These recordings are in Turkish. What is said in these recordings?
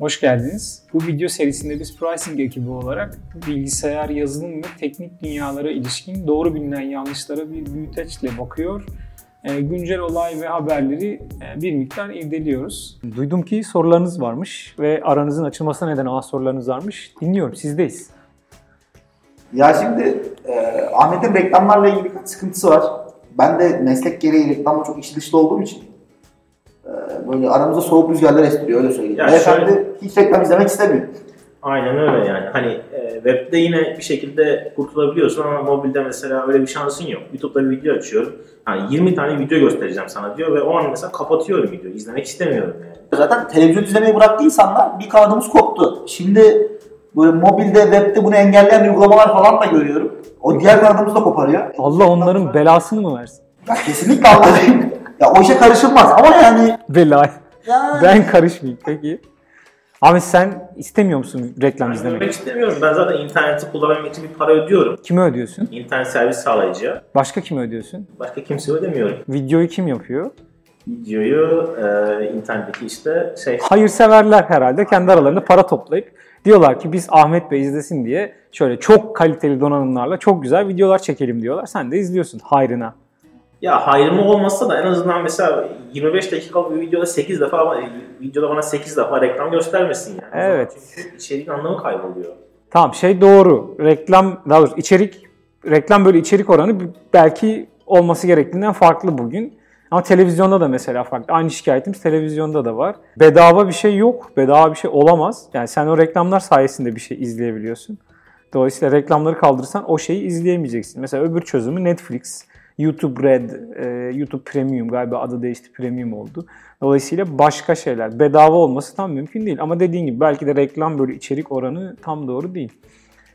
Hoş geldiniz. Bu video serisinde biz pricing ekibi olarak bilgisayar, yazılım ve teknik dünyalara ilişkin doğru bilinen yanlışlara bir büyüteçle bakıyor. E, güncel olay ve haberleri e, bir miktar irdeliyoruz. Duydum ki sorularınız varmış ve aranızın açılmasına neden olan sorularınız varmış. Dinliyorum, sizdeyiz. Ya şimdi e, Ahmet'in reklamlarla ilgili birkaç sıkıntısı var. Ben de meslek gereği reklamla çok içi dışlı olduğum için böyle aramızda soğuk rüzgarlar estiriyor öyle söyleyeyim. Ya Beyefendi şöyle- hiç reklam izlemek istemiyor. Aynen öyle yani. Hani e, webde yine bir şekilde kurtulabiliyorsun ama mobilde mesela öyle bir şansın yok. YouTube'da bir video açıyorum. Hani 20 tane video göstereceğim sana diyor ve o an mesela kapatıyorum videoyu. İzlemek istemiyorum yani. Zaten televizyon izlemeyi bıraktı insanlar bir kanadımız koptu. Şimdi böyle mobilde, webde bunu engelleyen uygulamalar falan da görüyorum. O diğer kanadımızı da koparıyor. Allah onların belasını mı versin? Ya kesinlikle anladım. ya o işe karışılmaz ama yani Bela. ya, Ben karışmayayım peki. Ahmet sen istemiyor musun reklam Ben izlemek? izlemek istemiyorum. Ben zaten interneti kullanabilmek için bir para ödüyorum. Kime ödüyorsun? İnternet servis sağlayıcıya. Başka kime ödüyorsun? Başka kimseye ödemiyorum. Videoyu kim yapıyor? Videoyu e, internetteki işte şey Hayırseverler herhalde kendi aralarında para toplayıp diyorlar ki biz Ahmet Bey izlesin diye şöyle çok kaliteli donanımlarla çok güzel videolar çekelim diyorlar. Sen de izliyorsun hayrına. Ya hayrımı olmasa da en azından mesela 25 dakikalık bir videoda 8 defa videoda bana 8 defa reklam göstermesin yani. Evet. Çünkü içeriğin anlamı kayboluyor. Tamam şey doğru. Reklam daha doğrusu içerik reklam böyle içerik oranı belki olması gerektiğinden farklı bugün. Ama televizyonda da mesela farklı. Aynı şikayetimiz televizyonda da var. Bedava bir şey yok. Bedava bir şey olamaz. Yani sen o reklamlar sayesinde bir şey izleyebiliyorsun. Dolayısıyla reklamları kaldırırsan o şeyi izleyemeyeceksin. Mesela öbür çözümü Netflix, YouTube Red, e, YouTube Premium galiba adı değişti Premium oldu. Dolayısıyla başka şeyler. Bedava olması tam mümkün değil. Ama dediğin gibi belki de reklam böyle içerik oranı tam doğru değil.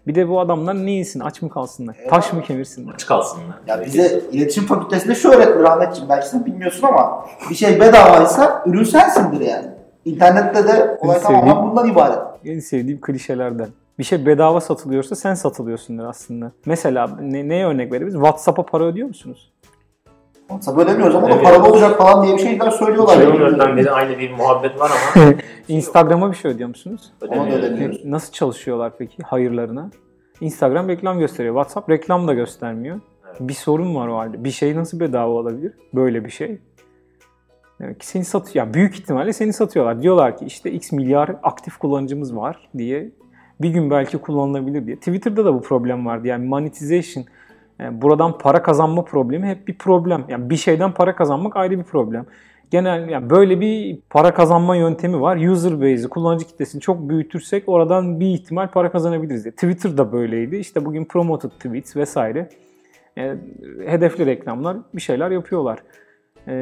Bir de bu adamlar ne yesin? Aç mı kalsınlar? Taş mı kemirsinler? Aç kalsınlar. Ya bize iletişim fakültesinde şu öğretilir Ahmetciğim belki sen bilmiyorsun ama bir şey bedavaysa ürün sensindir yani. İnternette de olay tamamen bundan ibaret. En sevdiğim klişelerden. Bir şey bedava satılıyorsa sen satılıyorsundur aslında. Mesela ne, neye örnek verebiliriz? WhatsApp'a para ödüyor musunuz? WhatsApp ödemiyoruz ama o da Evet. paralı olacak falan diye bir şeyler söylüyorlar. 2014'ten beri aynı bir muhabbet var ama Instagram'a bir şey ödüyor musunuz? Ödemiyoruz. Nasıl çalışıyorlar peki hayırlarına? Instagram reklam gösteriyor. WhatsApp reklam da göstermiyor. Bir sorun var o halde. Bir şey nasıl bedava olabilir? Böyle bir şey. Demek ki seni satıyor. Yani büyük ihtimalle seni satıyorlar. Diyorlar ki işte x milyar aktif kullanıcımız var diye. Bir gün belki kullanılabilir diye. Twitter'da da bu problem vardı. Yani monetization, yani buradan para kazanma problemi hep bir problem. Yani bir şeyden para kazanmak ayrı bir problem. Genel yani böyle bir para kazanma yöntemi var. User base'i, kullanıcı kitlesini çok büyütürsek oradan bir ihtimal para kazanabiliriz diye. Twitter da böyleydi. İşte bugün promoted tweets vesaire. Yani hedefli reklamlar bir şeyler yapıyorlar. Ee,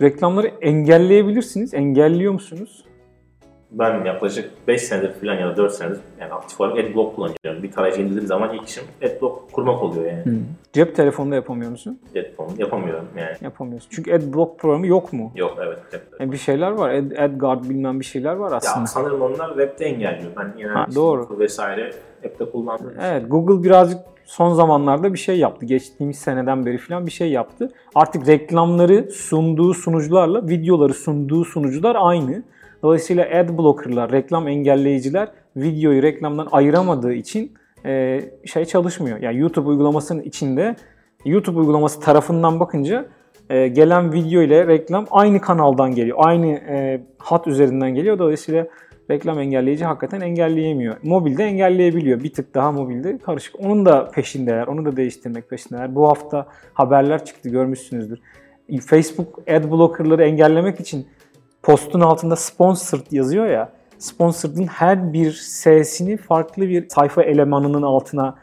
reklamları engelleyebilirsiniz. Engelliyor musunuz? Ben yaklaşık 5 senedir falan ya da 4 senedir yani aktif olarak AdBlock kullanıyorum. Bir tarayıcı indirdiğim zaman ilk işim AdBlock kurmak oluyor yani. Cep telefonunda yapamıyor musun? Adblock yapamıyorum yani. Yapamıyorsun. Çünkü AdBlock programı yok mu? Yok evet. cepte. Yani bir şeyler var. Ad, AdGuard bilmem bir şeyler var aslında. Ya sanırım onlar webde engelliyor. Ben yine Ha, doğru. Vesaire app'te kullandım. Evet Google birazcık son zamanlarda bir şey yaptı. Geçtiğimiz seneden beri falan bir şey yaptı. Artık reklamları sunduğu sunucularla videoları sunduğu sunucular aynı. Dolayısıyla ad blocker'lar, reklam engelleyiciler videoyu reklamdan ayıramadığı için e, şey çalışmıyor. Yani YouTube uygulamasının içinde YouTube uygulaması tarafından bakınca e, gelen video ile reklam aynı kanaldan geliyor. Aynı e, hat üzerinden geliyor. Dolayısıyla reklam engelleyici hakikaten engelleyemiyor. Mobilde engelleyebiliyor. Bir tık daha mobilde karışık. Onun da peşindeler. Onu da değiştirmek peşindeler. Bu hafta haberler çıktı görmüşsünüzdür. Facebook ad blocker'ları engellemek için postun altında sponsored yazıyor ya. Sponsored'ın her bir S'sini farklı bir sayfa elemanının altına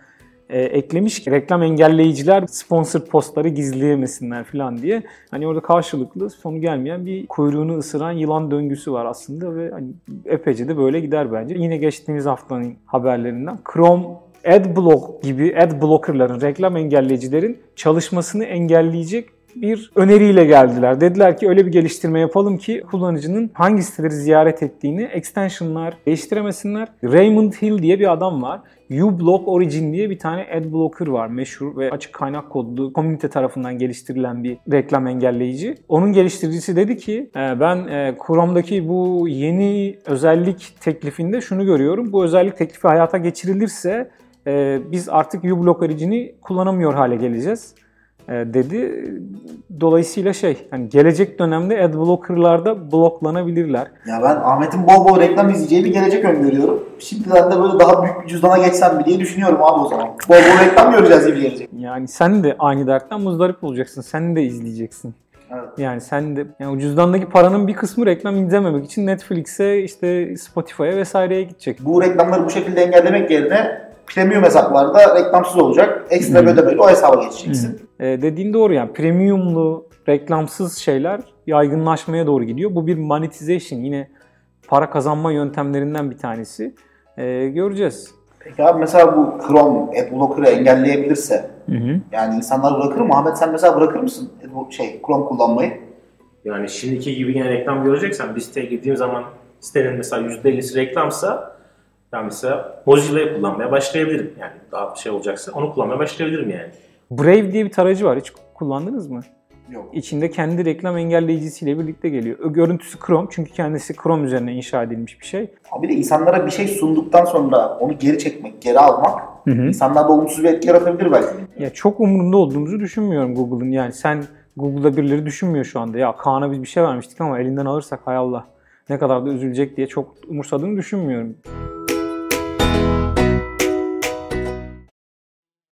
e, eklemiş ki reklam engelleyiciler sponsored postları gizleyemesinler falan diye. Hani orada karşılıklı sonu gelmeyen bir kuyruğunu ısıran yılan döngüsü var aslında ve hani epeyce de böyle gider bence. Yine geçtiğimiz haftanın haberlerinden Chrome Adblock gibi ad blocker'ların, reklam engelleyicilerin çalışmasını engelleyecek bir öneriyle geldiler. Dediler ki öyle bir geliştirme yapalım ki kullanıcının hangi siteleri ziyaret ettiğini extensionlar değiştiremesinler. Raymond Hill diye bir adam var. uBlock Origin diye bir tane ad blocker var. Meşhur ve açık kaynak kodlu komünite tarafından geliştirilen bir reklam engelleyici. Onun geliştiricisi dedi ki "E, ben e, Chrome'daki bu yeni özellik teklifinde şunu görüyorum. Bu özellik teklifi hayata geçirilirse e, biz artık uBlock Origin'i kullanamıyor hale geleceğiz dedi. Dolayısıyla şey, hani gelecek dönemde adblocker'larda bloklanabilirler. Ya ben Ahmet'in bol bol reklam izleyeceğini gelecek öngörüyorum. Şimdiden de böyle daha büyük bir cüzdana geçsem mi diye düşünüyorum abi o zaman. Bol bol reklam göreceğiz gibi gelecek. Yani sen de aynı dertten muzdarip olacaksın. Sen de izleyeceksin. Evet. Yani sen de yani cüzdandaki paranın bir kısmı reklam izlememek için Netflix'e, işte Spotify'a vesaireye gidecek. Bu reklamları bu şekilde engellemek yerine premium hesaplarda reklamsız olacak. Ekstra bir ödemeyle o hesaba geçeceksin. E, dediğin doğru yani premiumlu, reklamsız şeyler yaygınlaşmaya doğru gidiyor. Bu bir monetization yine para kazanma yöntemlerinden bir tanesi. E, göreceğiz. Peki abi mesela bu Chrome adblocker'ı engelleyebilirse Hı hı. yani insanlar bırakır mı? Ahmet sen mesela bırakır mısın Adblock- şey Chrome kullanmayı? Yani şimdiki gibi yine reklam göreceksen bir siteye girdiğim zaman sitenin mesela %50'si reklamsa ben mesela Mozilla'yı kullanmaya başlayabilirim. Yani daha şey olacaksa onu kullanmaya başlayabilirim yani. Brave diye bir tarayıcı var. Hiç kullandınız mı? Yok. İçinde kendi reklam engelleyicisiyle birlikte geliyor. Ö- Görüntüsü Chrome çünkü kendisi Chrome üzerine inşa edilmiş bir şey. Abi de insanlara bir şey sunduktan sonra onu geri çekmek, geri almak insanlarda olumsuz bir etki yaratabilir belki. Ya çok umurunda olduğumuzu düşünmüyorum Google'ın. Yani sen Google'da birileri düşünmüyor şu anda. Ya Kaan'a biz bir şey vermiştik ama elinden alırsak hay Allah ne kadar da üzülecek diye çok umursadığını düşünmüyorum.